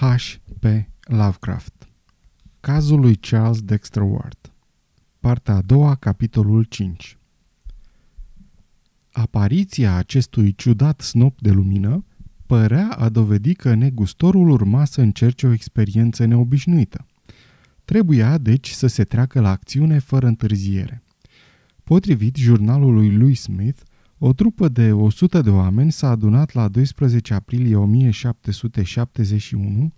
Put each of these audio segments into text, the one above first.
H.P. Lovecraft Cazul lui Charles Dexter Ward Partea a doua, capitolul 5 Apariția acestui ciudat snop de lumină părea a dovedi că negustorul urma să încerce o experiență neobișnuită. Trebuia, deci, să se treacă la acțiune fără întârziere. Potrivit jurnalului lui Smith, o trupă de 100 de oameni s-a adunat la 12 aprilie 1771,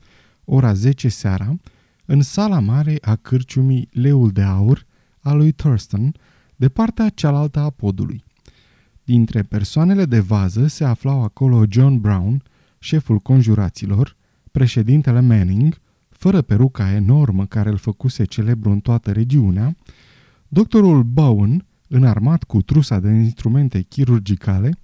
ora 10 seara, în sala mare a cârciumii Leul de Aur a lui Thurston, de partea cealaltă a podului. Dintre persoanele de vază se aflau acolo John Brown, șeful conjuraților, președintele Manning, fără peruca enormă care îl făcuse celebru în toată regiunea, doctorul Bowen, înarmat cu trusa de instrumente chirurgicale,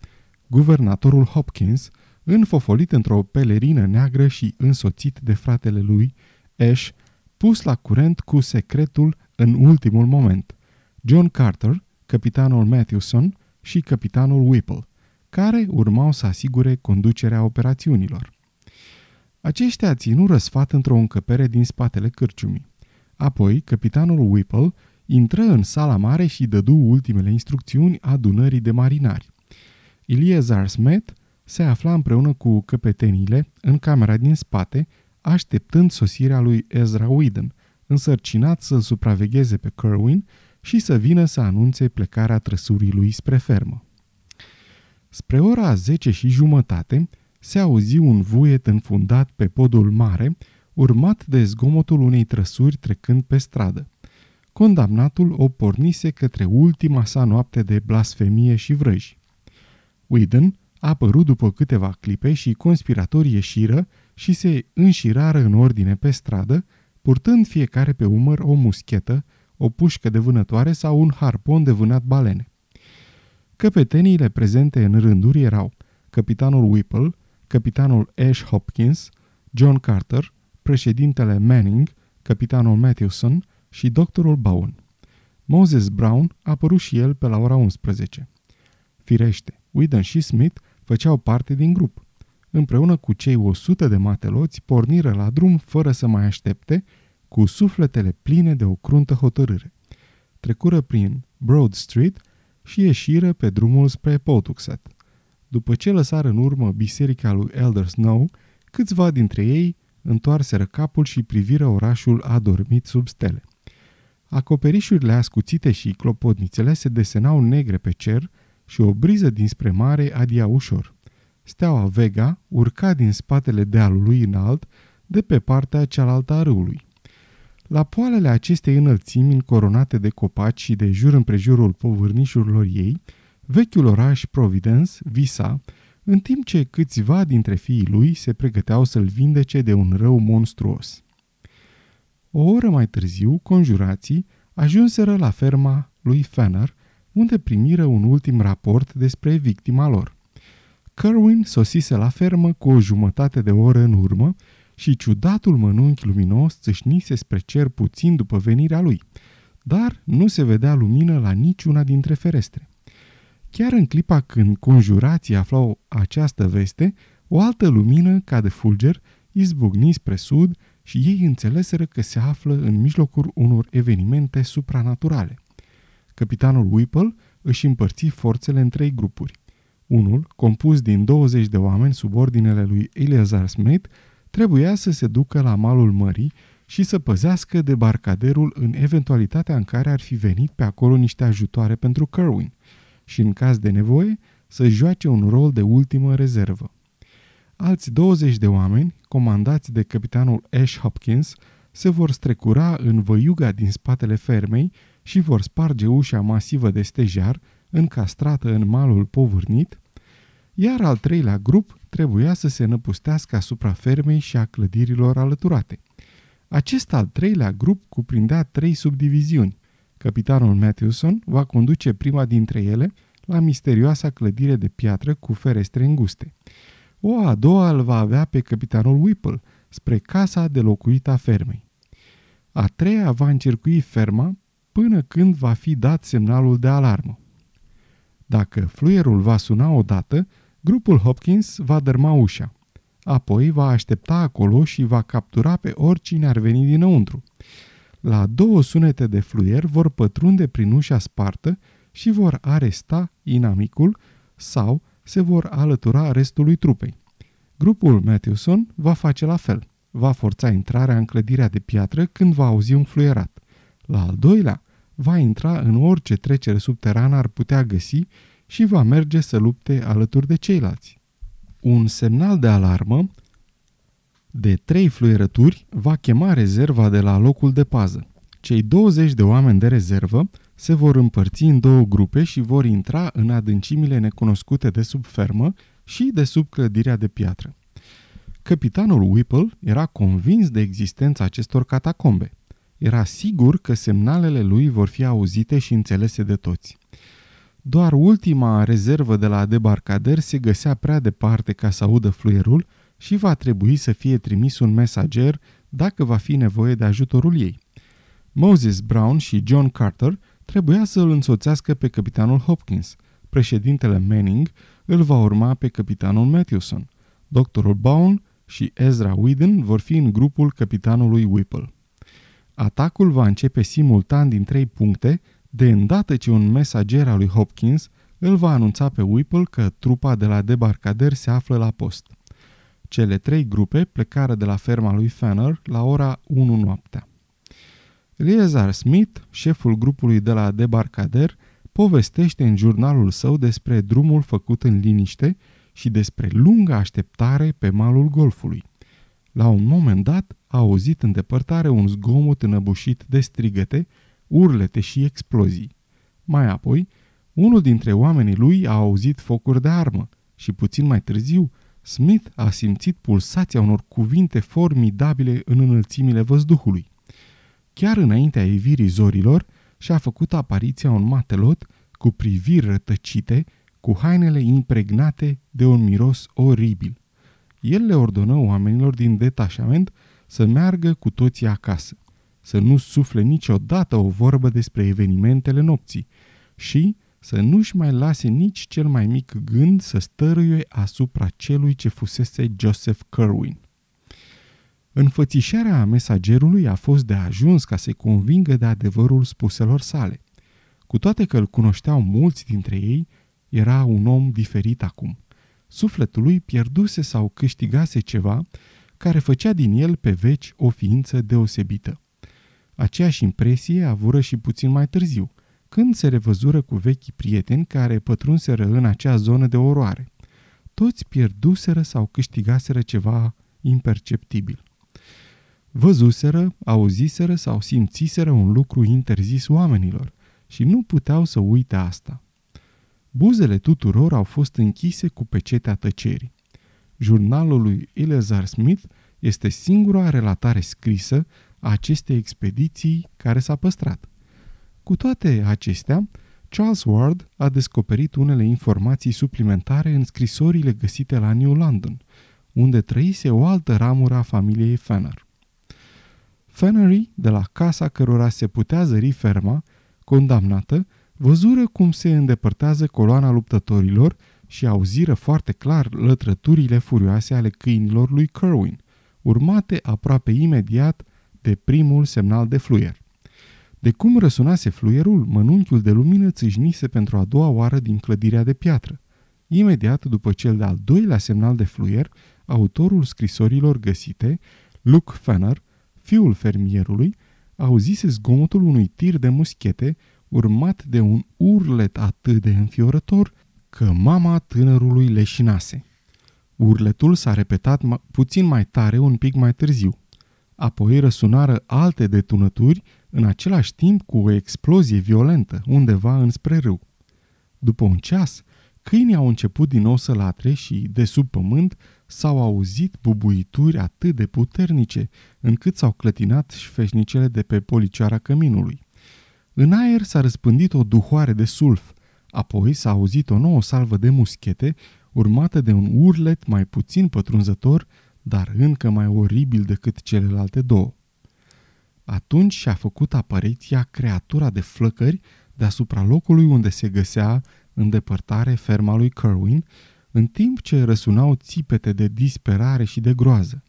guvernatorul Hopkins, înfofolit într-o pelerină neagră și însoțit de fratele lui, Ash, pus la curent cu secretul în ultimul moment, John Carter, capitanul Matthewson și capitanul Whipple, care urmau să asigure conducerea operațiunilor. Aceștia ținu răsfat într-o încăpere din spatele cârciumii. Apoi, capitanul Whipple intră în sala mare și dădu ultimele instrucțiuni adunării de marinari. Eliezer Smith se afla împreună cu căpetenile în camera din spate, așteptând sosirea lui Ezra Whedon, însărcinat să supravegheze pe Kerwin și să vină să anunțe plecarea trăsurii lui spre fermă. Spre ora 10 și jumătate se auzi un vuiet înfundat pe podul mare, urmat de zgomotul unei trăsuri trecând pe stradă condamnatul o pornise către ultima sa noapte de blasfemie și vrăji. Whedon a apărut după câteva clipe și conspiratorii ieșiră și se înșirară în ordine pe stradă, purtând fiecare pe umăr o muschetă, o pușcă de vânătoare sau un harpon de vânat balene. Căpeteniile prezente în rânduri erau capitanul Whipple, capitanul Ash Hopkins, John Carter, președintele Manning, capitanul Matthewson, și doctorul Bowen. Moses Brown a apărut și el pe la ora 11. Firește, Whedon și Smith făceau parte din grup. Împreună cu cei 100 de mateloți porniră la drum fără să mai aștepte, cu sufletele pline de o cruntă hotărâre. Trecură prin Broad Street și ieșiră pe drumul spre Pawtuxet. După ce lăsară în urmă biserica lui Elder Snow, câțiva dintre ei întoarseră capul și priviră orașul adormit sub stele. Acoperișurile ascuțite și clopotnițele se desenau negre pe cer și o briză dinspre mare adia ușor. Steaua Vega urca din spatele dealului înalt de pe partea cealaltă a râului. La poalele acestei înălțimi încoronate de copaci și de jur împrejurul povârnișurilor ei, vechiul oraș Providence visa, în timp ce câțiva dintre fiii lui se pregăteau să-l vindece de un rău monstruos. O oră mai târziu, conjurații ajunseră la ferma lui Fenner, unde primiră un ultim raport despre victima lor. Kerwin sosise la fermă cu o jumătate de oră în urmă și ciudatul mănunchi luminos țâșnise spre cer puțin după venirea lui, dar nu se vedea lumină la niciuna dintre ferestre. Chiar în clipa când conjurații aflau această veste, o altă lumină, ca de fulger, izbucni spre sud și ei înțeleseră că se află în mijlocul unor evenimente supranaturale. Capitanul Whipple își împărți forțele în trei grupuri. Unul, compus din 20 de oameni sub ordinele lui Eleazar Smith, trebuia să se ducă la malul mării și să păzească debarcaderul în eventualitatea în care ar fi venit pe acolo niște ajutoare pentru Kerwin și, în caz de nevoie, să joace un rol de ultimă rezervă. Alți 20 de oameni, comandați de capitanul Ash Hopkins, se vor strecura în văiuga din spatele fermei și vor sparge ușa masivă de stejar, încastrată în malul povârnit, iar al treilea grup trebuia să se năpustească asupra fermei și a clădirilor alăturate. Acest al treilea grup cuprindea trei subdiviziuni. Capitanul Matthewson va conduce prima dintre ele la misterioasa clădire de piatră cu ferestre înguste. O a doua îl va avea pe capitanul Whipple, spre casa de locuit a fermei. A treia va încercui ferma până când va fi dat semnalul de alarmă. Dacă fluierul va suna odată, grupul Hopkins va dărma ușa. Apoi va aștepta acolo și va captura pe oricine ar veni dinăuntru. La două sunete de fluier vor pătrunde prin ușa spartă și vor aresta inamicul sau se vor alătura restului trupei. Grupul Matthewson va face la fel. Va forța intrarea în clădirea de piatră când va auzi un fluierat. La al doilea, va intra în orice trecere subterană ar putea găsi și va merge să lupte alături de ceilalți. Un semnal de alarmă de trei fluierături va chema rezerva de la locul de pază. Cei 20 de oameni de rezervă se vor împărți în două grupe și vor intra în adâncimile necunoscute de sub fermă și de sub clădirea de piatră. Capitanul Whipple era convins de existența acestor catacombe. Era sigur că semnalele lui vor fi auzite și înțelese de toți. Doar ultima rezervă de la debarcader se găsea prea departe ca să audă fluierul și va trebui să fie trimis un mesager dacă va fi nevoie de ajutorul ei. Moses Brown și John Carter trebuia să îl însoțească pe capitanul Hopkins. Președintele Manning îl va urma pe capitanul Matthewson. Doctorul Bowen și Ezra Whedon vor fi în grupul capitanului Whipple. Atacul va începe simultan din trei puncte, de îndată ce un mesager al lui Hopkins îl va anunța pe Whipple că trupa de la debarcader se află la post. Cele trei grupe plecară de la ferma lui Fanner la ora 1 noaptea. Eleazar Smith, șeful grupului de la debarcader, povestește în jurnalul său despre drumul făcut în liniște și despre lunga așteptare pe malul golfului. La un moment dat a auzit în depărtare un zgomot înăbușit de strigăte, urlete și explozii. Mai apoi, unul dintre oamenii lui a auzit focuri de armă și puțin mai târziu, Smith a simțit pulsația unor cuvinte formidabile în înălțimile văzduhului. Chiar înaintea evirii zorilor și-a făcut apariția un matelot cu priviri rătăcite, cu hainele impregnate de un miros oribil. El le ordonă oamenilor din detașament să meargă cu toții acasă, să nu sufle niciodată o vorbă despre evenimentele nopții și să nu-și mai lase nici cel mai mic gând să stăruie asupra celui ce fusese Joseph Kerwin. Înfățișarea mesagerului a fost de ajuns ca să-i convingă de adevărul spuselor sale. Cu toate că îl cunoșteau mulți dintre ei, era un om diferit acum. Sufletul lui pierduse sau câștigase ceva care făcea din el pe veci o ființă deosebită. Aceeași impresie avură și puțin mai târziu, când se revăzură cu vechi prieteni care pătrunseră în acea zonă de oroare. Toți pierduseră sau câștigaseră ceva imperceptibil. Văzuseră, auziseră sau simțiseră un lucru interzis oamenilor și nu puteau să uite asta. Buzele tuturor au fost închise cu pecetea tăcerii. Jurnalul lui Eleazar Smith este singura relatare scrisă a acestei expediții care s-a păstrat. Cu toate acestea, Charles Ward a descoperit unele informații suplimentare în scrisorile găsite la New London, unde trăise o altă ramură a familiei Fenner. Fennery, de la casa cărora se putea zări ferma, condamnată, văzură cum se îndepărtează coloana luptătorilor și auziră foarte clar lătrăturile furioase ale câinilor lui Kerwin, urmate aproape imediat de primul semnal de fluier. De cum răsunase fluierul, mănunchiul de lumină țâșnise pentru a doua oară din clădirea de piatră. Imediat după cel de-al doilea semnal de fluier, autorul scrisorilor găsite, Luke Fenner, fiul fermierului, auzise zgomotul unui tir de muschete, urmat de un urlet atât de înfiorător că mama tânărului leșinase. Urletul s-a repetat puțin mai tare un pic mai târziu. Apoi răsunară alte detunături în același timp cu o explozie violentă undeva înspre râu. După un ceas, câinii au început din nou să latre și, de sub pământ, s-au auzit bubuituri atât de puternice, încât s-au clătinat șfeșnicele de pe policioara căminului. În aer s-a răspândit o duhoare de sulf, apoi s-a auzit o nouă salvă de muschete, urmată de un urlet mai puțin pătrunzător, dar încă mai oribil decât celelalte două. Atunci și-a făcut apariția creatura de flăcări deasupra locului unde se găsea în depărtare ferma lui Kerwin, în timp ce răsunau țipete de disperare și de groază.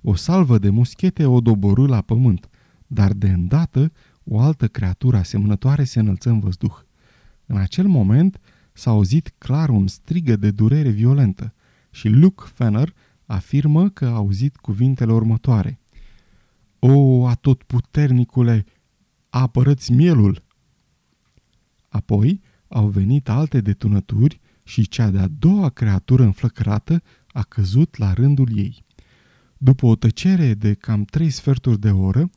O salvă de muschete o doborâ la pământ, dar de îndată o altă creatură asemănătoare se înălță în văzduh. În acel moment s-a auzit clar un strigă de durere violentă și Luke Fenner afirmă că a auzit cuvintele următoare. O, atotputernicule, apărăți mielul! Apoi au venit alte detunături și cea de-a doua creatură înflăcărată a căzut la rândul ei. După o tăcere de cam trei sferturi de oră,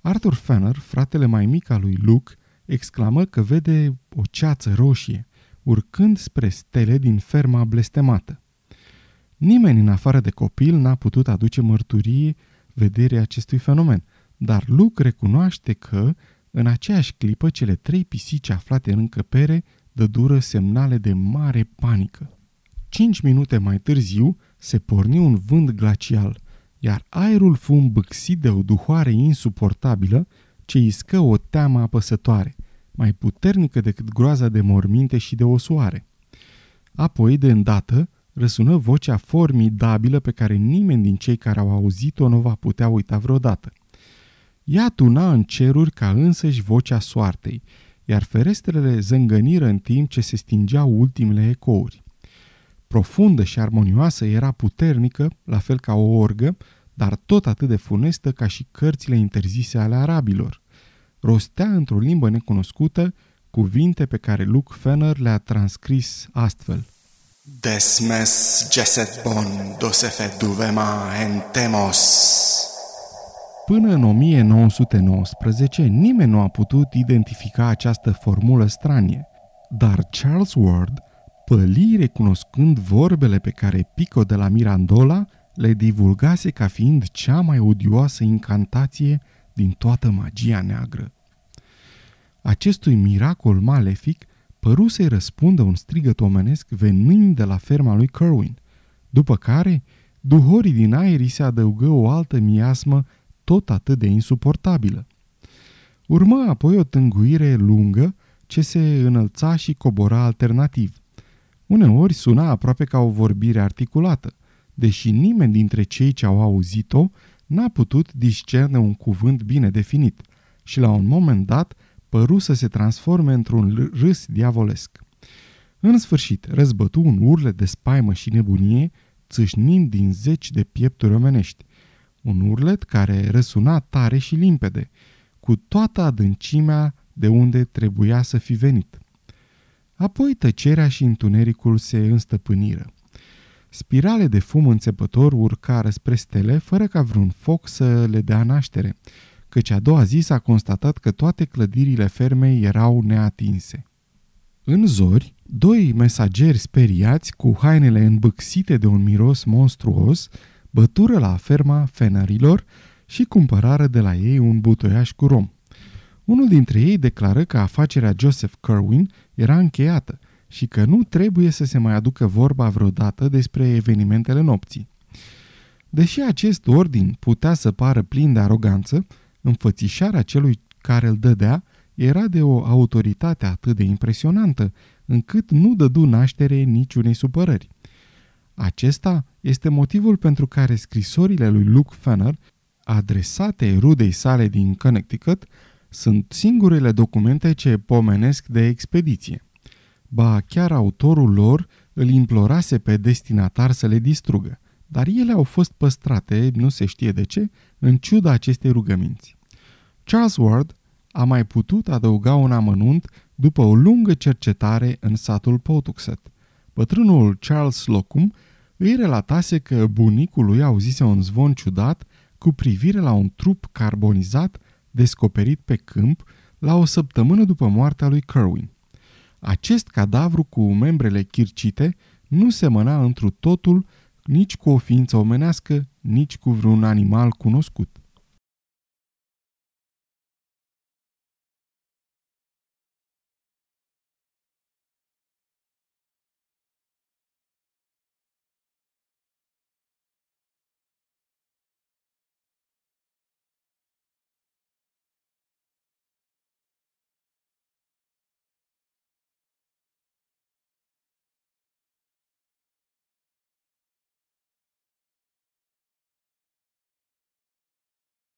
Arthur Fenner, fratele mai mic al lui Luke, exclamă că vede o ceață roșie, urcând spre stele din ferma blestemată. Nimeni în afară de copil n-a putut aduce mărturie vederii acestui fenomen, dar Luke recunoaște că, în aceeași clipă, cele trei pisici aflate în încăpere dădură semnale de mare panică. Cinci minute mai târziu se porni un vânt glacial, iar aerul fu îmbâxit de o duhoare insuportabilă ce iscă o teamă apăsătoare, mai puternică decât groaza de morminte și de osoare. Apoi, de îndată, răsună vocea formidabilă pe care nimeni din cei care au auzit-o nu va putea uita vreodată. Ea tuna în ceruri ca însăși vocea soartei, iar ferestrele zângăniră în timp ce se stingeau ultimele ecouri. Profundă și armonioasă era puternică, la fel ca o orgă, dar tot atât de funestă ca și cărțile interzise ale arabilor. Rostea într-o limbă necunoscută cuvinte pe care Luke Fenner le-a transcris astfel. Desmes geset bon dosefe duvema entemos. Până în 1919, nimeni nu a putut identifica această formulă stranie, dar Charles Ward păli recunoscând vorbele pe care Pico de la Mirandola le divulgase ca fiind cea mai odioasă incantație din toată magia neagră. Acestui miracol malefic păru să-i răspundă un strigăt omenesc venind de la ferma lui Kerwin, după care duhorii din aer se adăugă o altă miasmă tot atât de insuportabilă. Urmă apoi o tânguire lungă ce se înălța și cobora alternativ. Uneori suna aproape ca o vorbire articulată, deși nimeni dintre cei ce au auzit-o n-a putut discerne un cuvânt bine definit și la un moment dat păru să se transforme într-un râs diavolesc. În sfârșit, răzbătu un urle de spaimă și nebunie, țâșnind din zeci de piepturi omenești. Un urlet care răsuna tare și limpede, cu toată adâncimea de unde trebuia să fi venit. Apoi tăcerea și întunericul se înstăpâniră. Spirale de fum înțepător urcară spre stele fără ca vreun foc să le dea naștere, căci a doua zi s-a constatat că toate clădirile fermei erau neatinse. În zori, doi mesageri speriați, cu hainele îmbâxite de un miros monstruos, bătură la ferma fenarilor și cumpărară de la ei un butoiaș cu rom. Unul dintre ei declară că afacerea Joseph Kerwin era încheiată și că nu trebuie să se mai aducă vorba vreodată despre evenimentele nopții. Deși acest ordin putea să pară plin de aroganță, înfățișarea celui care îl dădea era de o autoritate atât de impresionantă, încât nu dădu naștere niciunei supărări. Acesta este motivul pentru care scrisorile lui Luke Fenner, adresate rudei sale din Connecticut, sunt singurele documente ce pomenesc de expediție. Ba, chiar autorul lor îl implorase pe destinatar să le distrugă, dar ele au fost păstrate, nu se știe de ce, în ciuda acestei rugăminți. Charles Ward a mai putut adăuga un amănunt după o lungă cercetare în satul Potuxet. Bătrânul Charles Slocum îi relatase că bunicul lui auzise un zvon ciudat cu privire la un trup carbonizat descoperit pe câmp la o săptămână după moartea lui Kerwin. Acest cadavru cu membrele chircite nu semăna întru totul nici cu o ființă omenească, nici cu vreun animal cunoscut.